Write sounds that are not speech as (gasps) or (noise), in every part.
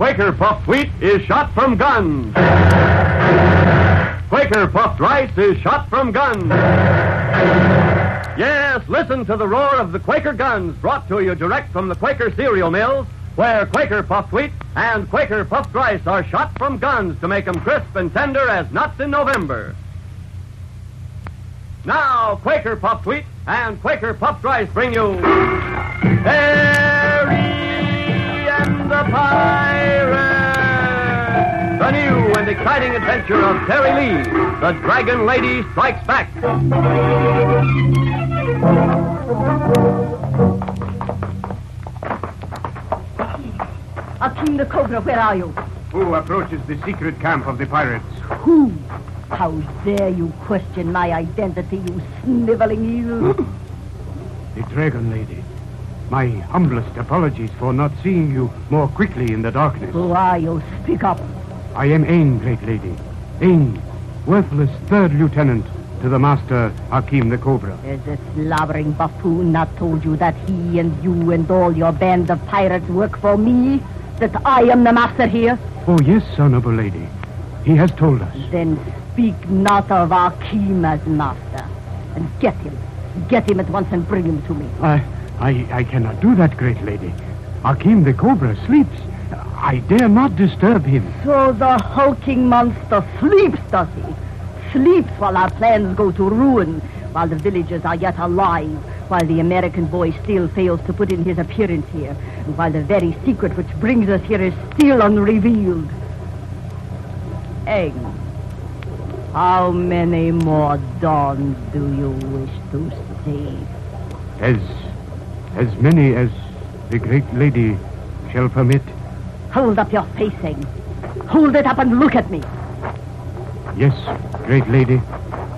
Quaker puffed wheat is shot from guns. Quaker puffed rice is shot from guns. Yes, listen to the roar of the Quaker guns brought to you direct from the Quaker cereal mills, where Quaker puffed wheat and Quaker puffed rice are shot from guns to make them crisp and tender as nuts in November. Now, Quaker puffed wheat and Quaker puffed rice bring you and the Pirate. The new and exciting adventure of Terry Lee, the Dragon Lady Strikes Back. Akim the Cobra, where are you? Who approaches the secret camp of the pirates? Who? How dare you question my identity, you sniveling eel? (gasps) The Dragon Lady. My humblest apologies for not seeing you more quickly in the darkness. Who are you? Speak up. I am Ain, great lady. Ain, worthless third lieutenant to the master Hakim the Cobra. Has this slobbering buffoon not told you that he and you and all your band of pirates work for me? That I am the master here? Oh, yes, honorable lady. He has told us. Then speak not of Akim as master. And get him. Get him at once and bring him to me. I, I, I cannot do that, great lady. Hakim the Cobra sleeps. I dare not disturb him. So the hulking monster sleeps, does he? Sleeps while our plans go to ruin, while the villagers are yet alive, while the American boy still fails to put in his appearance here, and while the very secret which brings us here is still unrevealed. Egg, how many more dawns do you wish to see? As, as many as the great lady shall permit. Hold up your face, Egg. Hold it up and look at me. Yes, great lady.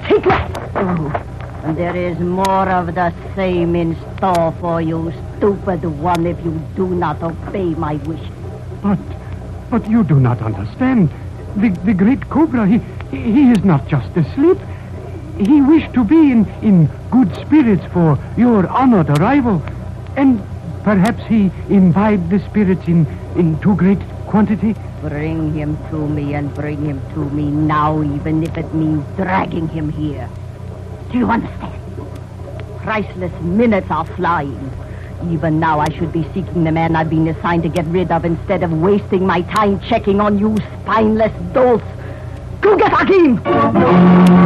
Take that! Oh, and there is more of the same in store for you, stupid one, if you do not obey my wish. But, but you do not understand. The, the great Cobra, he, he is not just asleep. He wished to be in, in good spirits for your honored arrival. And perhaps he imbibed the spirits in, in too great quantity. Bring him to me and bring him to me now, even if it means dragging him here. Do you understand? Priceless minutes are flying. Even now, I should be seeking the man I've been assigned to get rid of instead of wasting my time checking on you spineless dolts. Go get Hakim!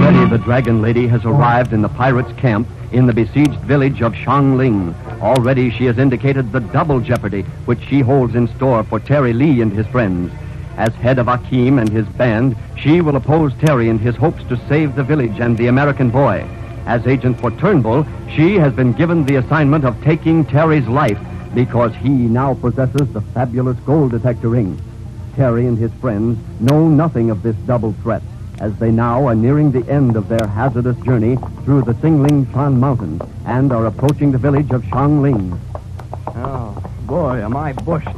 Already the Dragon Lady has arrived in the pirates' camp in the besieged village of Shangling. Already she has indicated the double jeopardy which she holds in store for Terry Lee and his friends. As head of Akim and his band, she will oppose Terry in his hopes to save the village and the American boy. As agent for Turnbull, she has been given the assignment of taking Terry's life because he now possesses the fabulous gold detector ring. Terry and his friends know nothing of this double threat as they now are nearing the end of their hazardous journey through the Singling Shan Mountains and are approaching the village of Shangling. Oh, boy, am I bushed.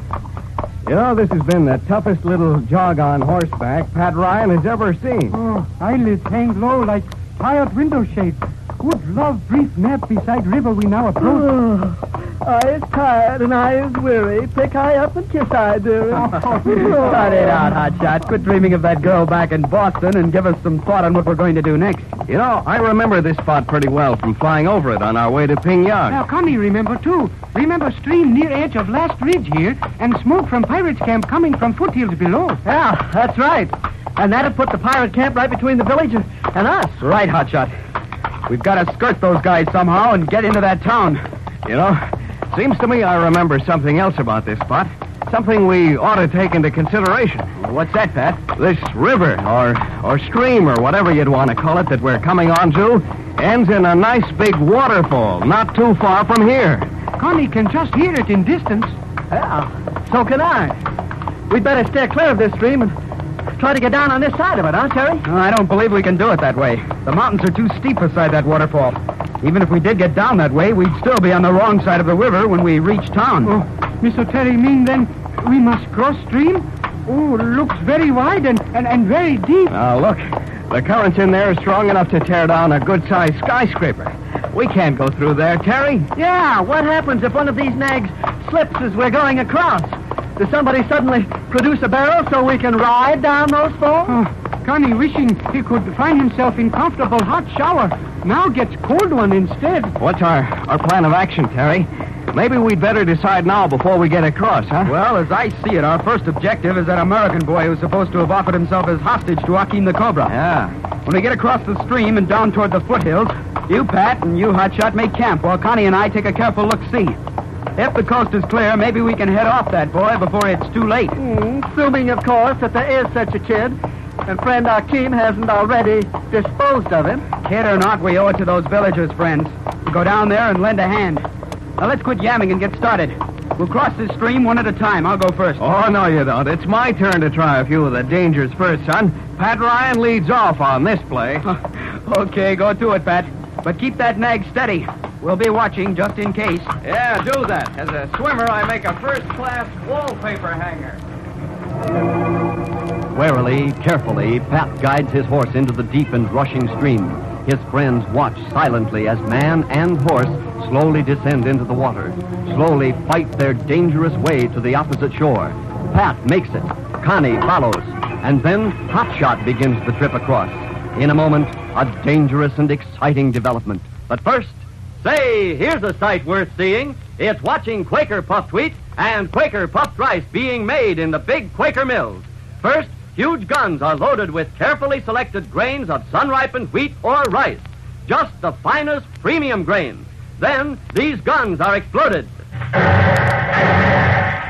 You know, this has been the toughest little jog on horseback Pat Ryan has ever seen. Oh, eyelids hang low like tired window shades. Would love brief nap beside river we now approach. Oh, I is tired and I is weary. Pick I up and kiss I, dearie. (laughs) Oh. Cut it out, Hotshot. Quit dreaming of that girl back in Boston and give us some thought on what we're going to do next. You know, I remember this spot pretty well from flying over it on our way to Pingyang. Now, Connie remember, too. Remember stream near edge of last ridge here and smoke from pirates' camp coming from foothills below. Yeah, that's right. And that'd put the pirate camp right between the village and, and us. Right, Hotshot. We've got to skirt those guys somehow and get into that town. You know, seems to me I remember something else about this spot. Something we ought to take into consideration. What's that, Pat? This river, or, or stream, or whatever you'd want to call it, that we're coming on to, ends in a nice big waterfall not too far from here. Connie can just hear it in distance. Yeah, so can I. We'd better steer clear of this stream and try to get down on this side of it, huh, Terry? No, I don't believe we can do it that way. The mountains are too steep beside that waterfall. Even if we did get down that way, we'd still be on the wrong side of the river when we reach town. Oh, Mr. Terry mean then we must cross stream? Oh, looks very wide and, and, and very deep. Now, look. The currents in there are strong enough to tear down a good-sized skyscraper. We can't go through there, Terry. Yeah, what happens if one of these nags slips as we're going across? Does somebody suddenly produce a barrel so we can ride down those falls? Oh, Connie, wishing he could find himself in comfortable hot shower, now gets cold one instead. What's our, our plan of action, Terry? Maybe we'd better decide now before we get across, huh? Well, as I see it, our first objective is that American boy who's supposed to have offered himself as hostage to Joaquin the Cobra. Yeah. When we get across the stream and down toward the foothills, you, Pat, and you, Hotshot, make camp while Connie and I take a careful look-see. If the coast is clear, maybe we can head off that boy before it's too late. Hmm, assuming, of course, that there is such a kid, and friend Akeem hasn't already disposed of him. Kid or not, we owe it to those villagers, friends. We go down there and lend a hand. Now let's quit yamming and get started. We'll cross this stream one at a time. I'll go first. Oh, no, you don't. It's my turn to try a few of the dangers first, son. Pat Ryan leads off on this play. (laughs) okay, go to it, Pat. But keep that nag steady. We'll be watching just in case. Yeah, do that. As a swimmer, I make a first-class wallpaper hanger. Warily, carefully, Pat guides his horse into the deep and rushing stream. His friends watch silently as man and horse slowly descend into the water, slowly fight their dangerous way to the opposite shore. Pat makes it. Connie follows. And then Hotshot begins the trip across. In a moment, a dangerous and exciting development. But first, say, here's a sight worth seeing. It's watching Quaker puffed wheat and Quaker puffed rice being made in the big Quaker mills. First, huge guns are loaded with carefully selected grains of sun-ripened wheat or rice. Just the finest premium grains. Then, these guns are exploded.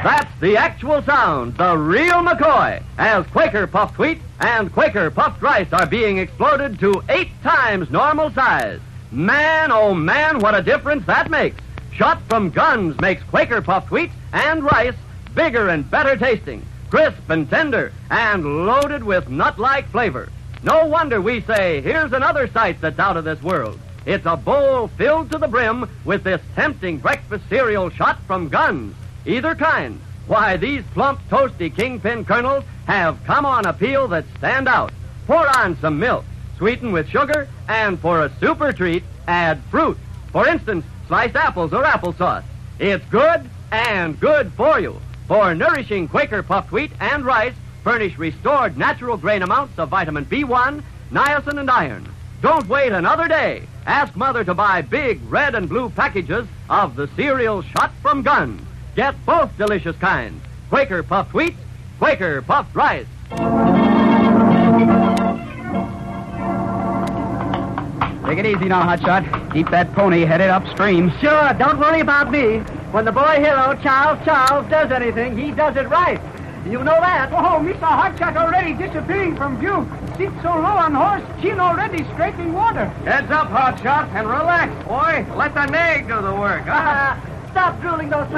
That's the actual sound, the real McCoy, as Quaker puffed wheat and Quaker puffed rice are being exploded to eight times normal size. Man, oh man, what a difference that makes. Shot from guns makes Quaker puffed wheat and rice bigger and better tasting, crisp and tender, and loaded with nut-like flavor. No wonder we say, here's another sight that's out of this world. It's a bowl filled to the brim with this tempting breakfast cereal shot from guns. Either kind. Why, these plump, toasty kingpin kernels have come on appeal that stand out. Pour on some milk, sweeten with sugar, and for a super treat, add fruit. For instance, sliced apples or applesauce. It's good and good for you. For nourishing Quaker puffed wheat and rice furnish restored natural grain amounts of vitamin B1, niacin, and iron. Don't wait another day. Ask Mother to buy big red and blue packages of the cereal shot from guns. Get both delicious kinds Quaker puffed wheat, Quaker puffed rice. Take it easy now, Hotshot. Keep that pony headed upstream. Sure, don't worry about me. When the boy hero, Charles Charles, does anything, he does it right. You know that. Oh, Mr. Hotshot already disappearing from view. Sits so low on horse, chin already scraping water. Heads up, Hotshot, and relax, boy. Let the nag do the work, huh? Uh, stop drooling those